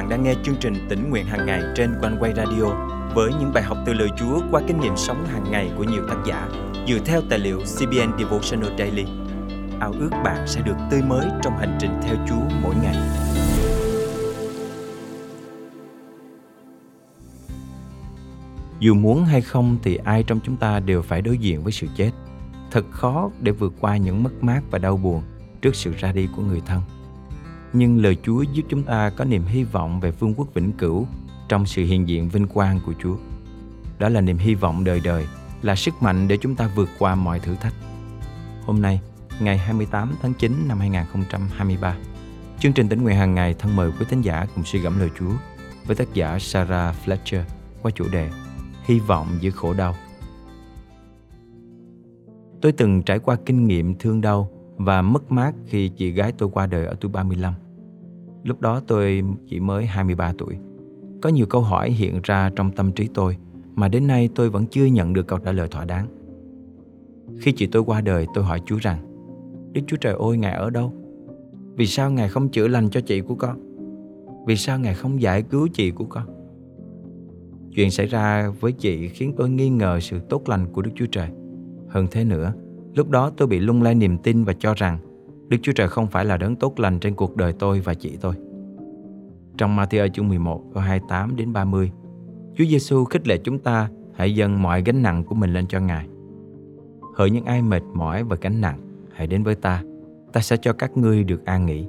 bạn đang nghe chương trình tỉnh nguyện hàng ngày trên quanh quay radio với những bài học từ lời Chúa qua kinh nghiệm sống hàng ngày của nhiều tác giả dựa theo tài liệu CBN Devotional Daily. Ao ước bạn sẽ được tươi mới trong hành trình theo Chúa mỗi ngày. Dù muốn hay không thì ai trong chúng ta đều phải đối diện với sự chết. Thật khó để vượt qua những mất mát và đau buồn trước sự ra đi của người thân nhưng lời Chúa giúp chúng ta có niềm hy vọng về vương quốc vĩnh cửu trong sự hiện diện vinh quang của Chúa. Đó là niềm hy vọng đời đời, là sức mạnh để chúng ta vượt qua mọi thử thách. Hôm nay, ngày 28 tháng 9 năm 2023, chương trình tỉnh nguyện hàng ngày thân mời quý thính giả cùng suy gẫm lời Chúa với tác giả Sarah Fletcher qua chủ đề Hy vọng giữa khổ đau. Tôi từng trải qua kinh nghiệm thương đau và mất mát khi chị gái tôi qua đời ở tuổi 35. Lúc đó tôi chỉ mới 23 tuổi. Có nhiều câu hỏi hiện ra trong tâm trí tôi mà đến nay tôi vẫn chưa nhận được câu trả lời thỏa đáng. Khi chị tôi qua đời, tôi hỏi Chúa rằng Đức Chúa Trời ơi, Ngài ở đâu? Vì sao Ngài không chữa lành cho chị của con? Vì sao Ngài không giải cứu chị của con? Chuyện xảy ra với chị khiến tôi nghi ngờ sự tốt lành của Đức Chúa Trời. Hơn thế nữa, lúc đó tôi bị lung lay niềm tin và cho rằng Đức Chúa Trời không phải là đấng tốt lành trên cuộc đời tôi và chị tôi. Trong Matthew chương 11 câu 28 đến 30, Chúa Giêsu khích lệ chúng ta hãy dâng mọi gánh nặng của mình lên cho Ngài. Hỡi những ai mệt mỏi và gánh nặng, hãy đến với ta, ta sẽ cho các ngươi được an nghỉ.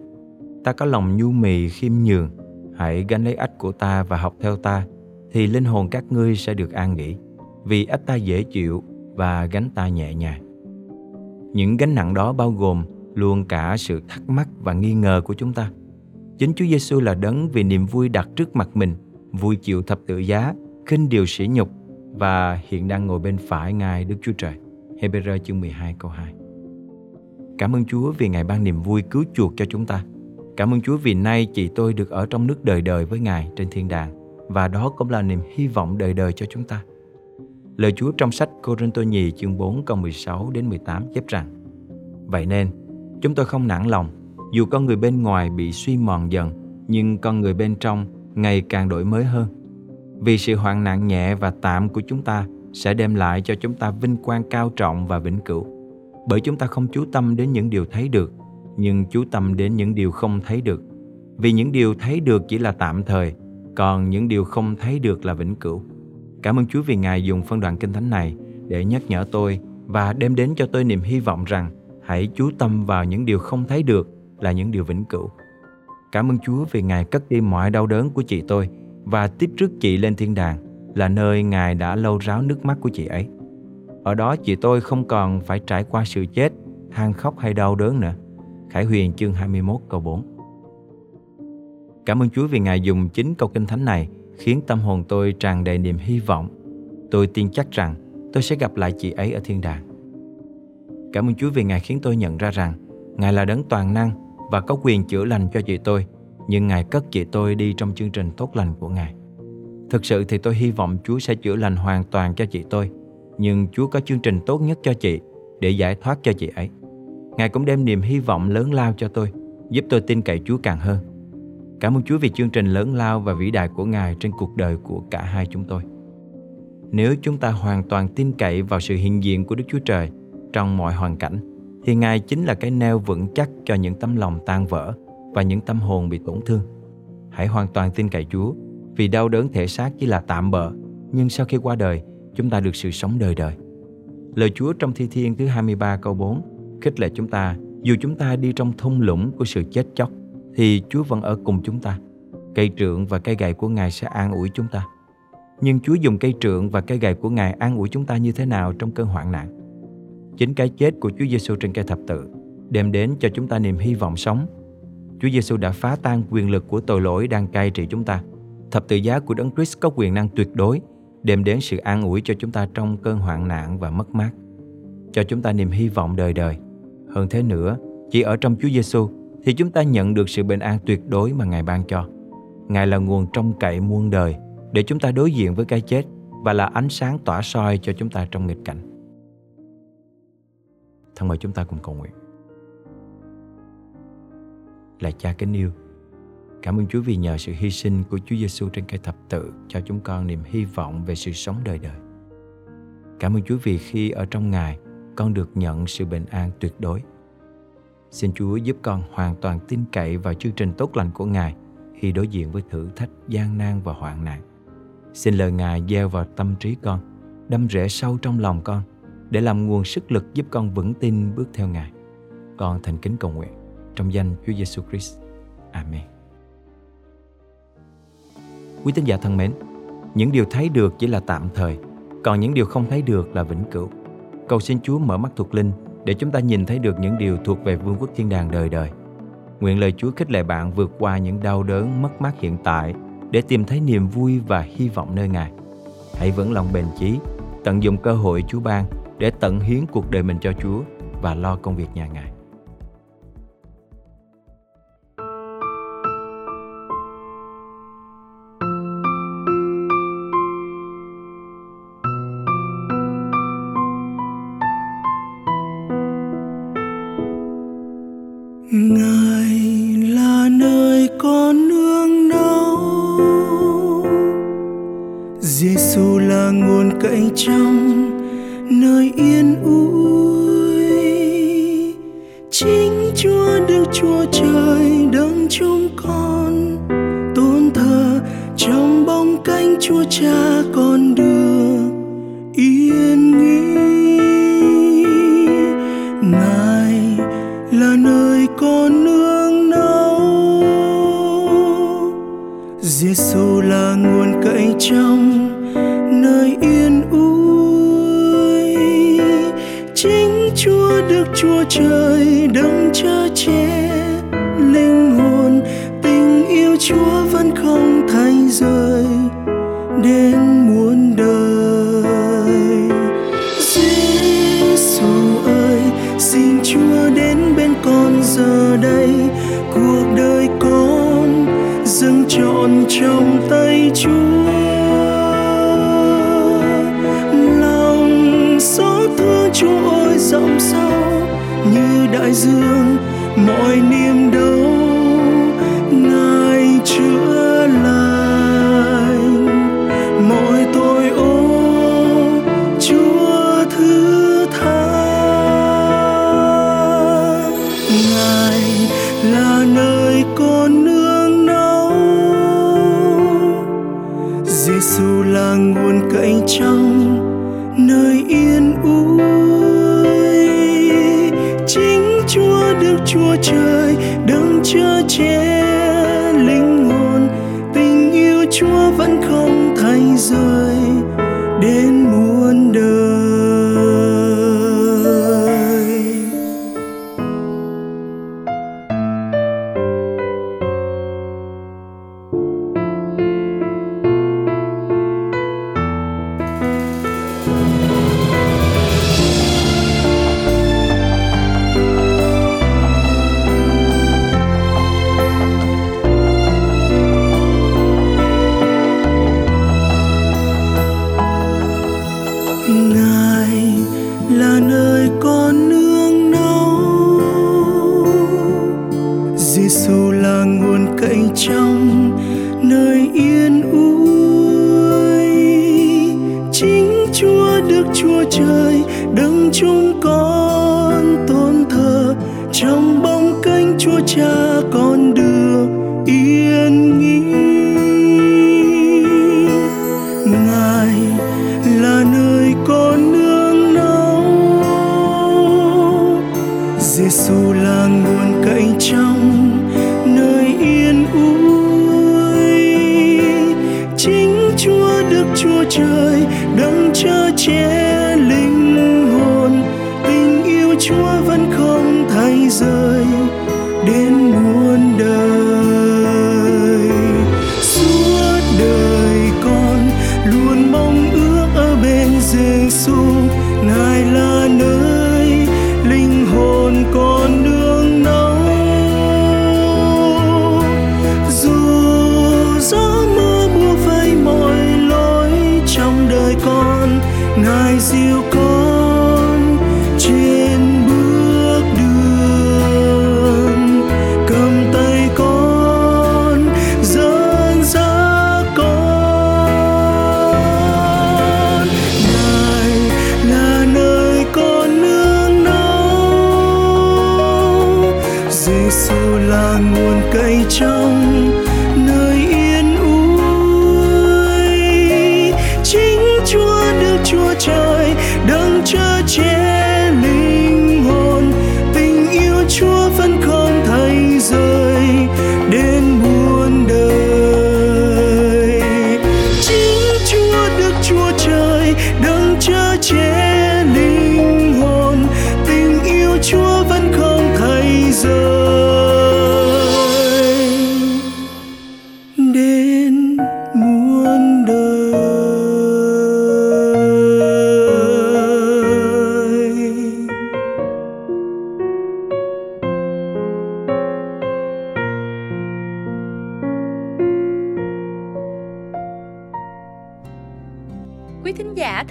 Ta có lòng nhu mì khiêm nhường, hãy gánh lấy ách của ta và học theo ta, thì linh hồn các ngươi sẽ được an nghỉ, vì ách ta dễ chịu và gánh ta nhẹ nhàng. Những gánh nặng đó bao gồm luôn cả sự thắc mắc và nghi ngờ của chúng ta. Chính Chúa Giêsu là đấng vì niềm vui đặt trước mặt mình, vui chịu thập tự giá, khinh điều sỉ nhục và hiện đang ngồi bên phải Ngài Đức Chúa Trời. Hebrew chương 12 câu 2 Cảm ơn Chúa vì Ngài ban niềm vui cứu chuộc cho chúng ta. Cảm ơn Chúa vì nay chị tôi được ở trong nước đời đời với Ngài trên thiên đàng và đó cũng là niềm hy vọng đời đời cho chúng ta. Lời Chúa trong sách Cô-rinh-tô nhì chương 4 câu 16 đến 18 chép rằng Vậy nên, chúng tôi không nản lòng, dù con người bên ngoài bị suy mòn dần, nhưng con người bên trong ngày càng đổi mới hơn. Vì sự hoạn nạn nhẹ và tạm của chúng ta sẽ đem lại cho chúng ta vinh quang cao trọng và vĩnh cửu. Bởi chúng ta không chú tâm đến những điều thấy được, nhưng chú tâm đến những điều không thấy được. Vì những điều thấy được chỉ là tạm thời, còn những điều không thấy được là vĩnh cửu. Cảm ơn Chúa vì Ngài dùng phân đoạn kinh thánh này để nhắc nhở tôi và đem đến cho tôi niềm hy vọng rằng hãy chú tâm vào những điều không thấy được là những điều vĩnh cửu. Cảm ơn Chúa vì Ngài cất đi mọi đau đớn của chị tôi và tiếp rước chị lên thiên đàng là nơi Ngài đã lâu ráo nước mắt của chị ấy. Ở đó chị tôi không còn phải trải qua sự chết, than khóc hay đau đớn nữa. Khải Huyền chương 21 câu 4 Cảm ơn Chúa vì Ngài dùng chính câu kinh thánh này khiến tâm hồn tôi tràn đầy niềm hy vọng. Tôi tin chắc rằng tôi sẽ gặp lại chị ấy ở thiên đàng. Cảm ơn Chúa vì Ngài khiến tôi nhận ra rằng Ngài là đấng toàn năng và có quyền chữa lành cho chị tôi, nhưng Ngài cất chị tôi đi trong chương trình tốt lành của Ngài. Thực sự thì tôi hy vọng Chúa sẽ chữa lành hoàn toàn cho chị tôi, nhưng Chúa có chương trình tốt nhất cho chị để giải thoát cho chị ấy. Ngài cũng đem niềm hy vọng lớn lao cho tôi, giúp tôi tin cậy Chúa càng hơn. Cảm ơn Chúa vì chương trình lớn lao và vĩ đại của Ngài trên cuộc đời của cả hai chúng tôi. Nếu chúng ta hoàn toàn tin cậy vào sự hiện diện của Đức Chúa Trời trong mọi hoàn cảnh, thì Ngài chính là cái neo vững chắc cho những tấm lòng tan vỡ và những tâm hồn bị tổn thương. Hãy hoàn toàn tin cậy Chúa, vì đau đớn thể xác chỉ là tạm bợ, nhưng sau khi qua đời, chúng ta được sự sống đời đời. Lời Chúa trong Thi Thiên thứ 23 câu 4 khích lệ chúng ta, dù chúng ta đi trong thung lũng của sự chết chóc, thì Chúa vẫn ở cùng chúng ta. Cây trượng và cây gậy của Ngài sẽ an ủi chúng ta. Nhưng Chúa dùng cây trượng và cây gậy của Ngài an ủi chúng ta như thế nào trong cơn hoạn nạn? Chính cái chết của Chúa Giêsu trên cây thập tự đem đến cho chúng ta niềm hy vọng sống. Chúa Giêsu đã phá tan quyền lực của tội lỗi đang cai trị chúng ta. Thập tự giá của Đấng Christ có quyền năng tuyệt đối đem đến sự an ủi cho chúng ta trong cơn hoạn nạn và mất mát. Cho chúng ta niềm hy vọng đời đời. Hơn thế nữa, chỉ ở trong Chúa Giêsu thì chúng ta nhận được sự bình an tuyệt đối mà Ngài ban cho. Ngài là nguồn trong cậy muôn đời để chúng ta đối diện với cái chết và là ánh sáng tỏa soi cho chúng ta trong nghịch cảnh. Thân mời chúng ta cùng cầu nguyện. Là cha kính yêu, Cảm ơn Chúa vì nhờ sự hy sinh của Chúa Giêsu trên cây thập tự cho chúng con niềm hy vọng về sự sống đời đời. Cảm ơn Chúa vì khi ở trong Ngài, con được nhận sự bình an tuyệt đối. Xin Chúa giúp con hoàn toàn tin cậy vào chương trình tốt lành của Ngài khi đối diện với thử thách gian nan và hoạn nạn. Xin lời Ngài gieo vào tâm trí con, đâm rễ sâu trong lòng con để làm nguồn sức lực giúp con vững tin bước theo Ngài. Con thành kính cầu nguyện trong danh Chúa Giêsu Christ. Amen. Quý tín giả thân mến, những điều thấy được chỉ là tạm thời, còn những điều không thấy được là vĩnh cửu. Cầu xin Chúa mở mắt thuộc linh để chúng ta nhìn thấy được những điều thuộc về vương quốc thiên đàng đời đời. Nguyện lời Chúa khích lệ bạn vượt qua những đau đớn mất mát hiện tại để tìm thấy niềm vui và hy vọng nơi Ngài. Hãy vững lòng bền chí, tận dụng cơ hội Chúa ban để tận hiến cuộc đời mình cho Chúa và lo công việc nhà Ngài. Ngài là nơi con nương náu Giêsu là nguồn cậy trong nơi yên ủi. chính Chúa Đức Chúa Trời đấng chúng con tôn thờ trong bóng cánh Chúa Cha con rơi rời đến muôn đời. Giêsu ơi, xin Chúa đến bên con giờ đây. Cuộc đời con dâng trọn trong tay Chúa. Lòng xót thương Chúa ơi rộng sâu như đại dương, mọi niềm đau ngài chữa Cha con được yên nghỉ. Ngài là nơi con nương náu. Giêsu là nguồn cậy trong nơi yên ủi. chính Chúa Đức Chúa Trời đấng chở che linh hồn. Tình yêu Chúa vẫn không thay rời.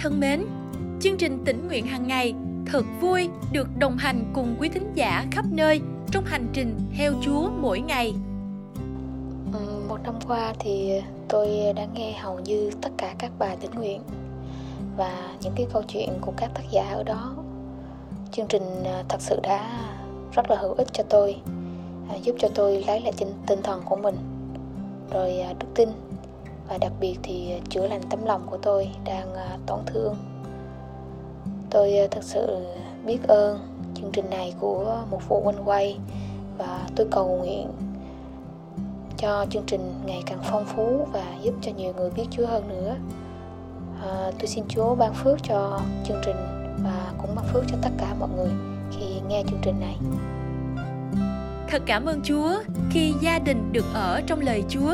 Thân mến, chương trình tỉnh nguyện hàng ngày thật vui được đồng hành cùng quý thính giả khắp nơi trong hành trình theo Chúa mỗi ngày. Ừ, Một năm qua thì tôi đã nghe hầu như tất cả các bài tỉnh nguyện và những cái câu chuyện của các tác giả ở đó. Chương trình à, thật sự đã rất là hữu ích cho tôi, à, giúp cho tôi lấy lại tinh, thần của mình, rồi à, đức tin và đặc biệt thì chữa lành tấm lòng của tôi đang à, tổn thương. Tôi à, thật sự biết ơn chương trình này của một phụ huynh quay và tôi cầu nguyện cho chương trình ngày càng phong phú và giúp cho nhiều người biết Chúa hơn nữa. À, tôi xin Chúa ban phước cho chương trình và cũng ban phước cho tất cả mọi người khi nghe chương trình này. Thật cảm ơn Chúa khi gia đình được ở trong lời Chúa.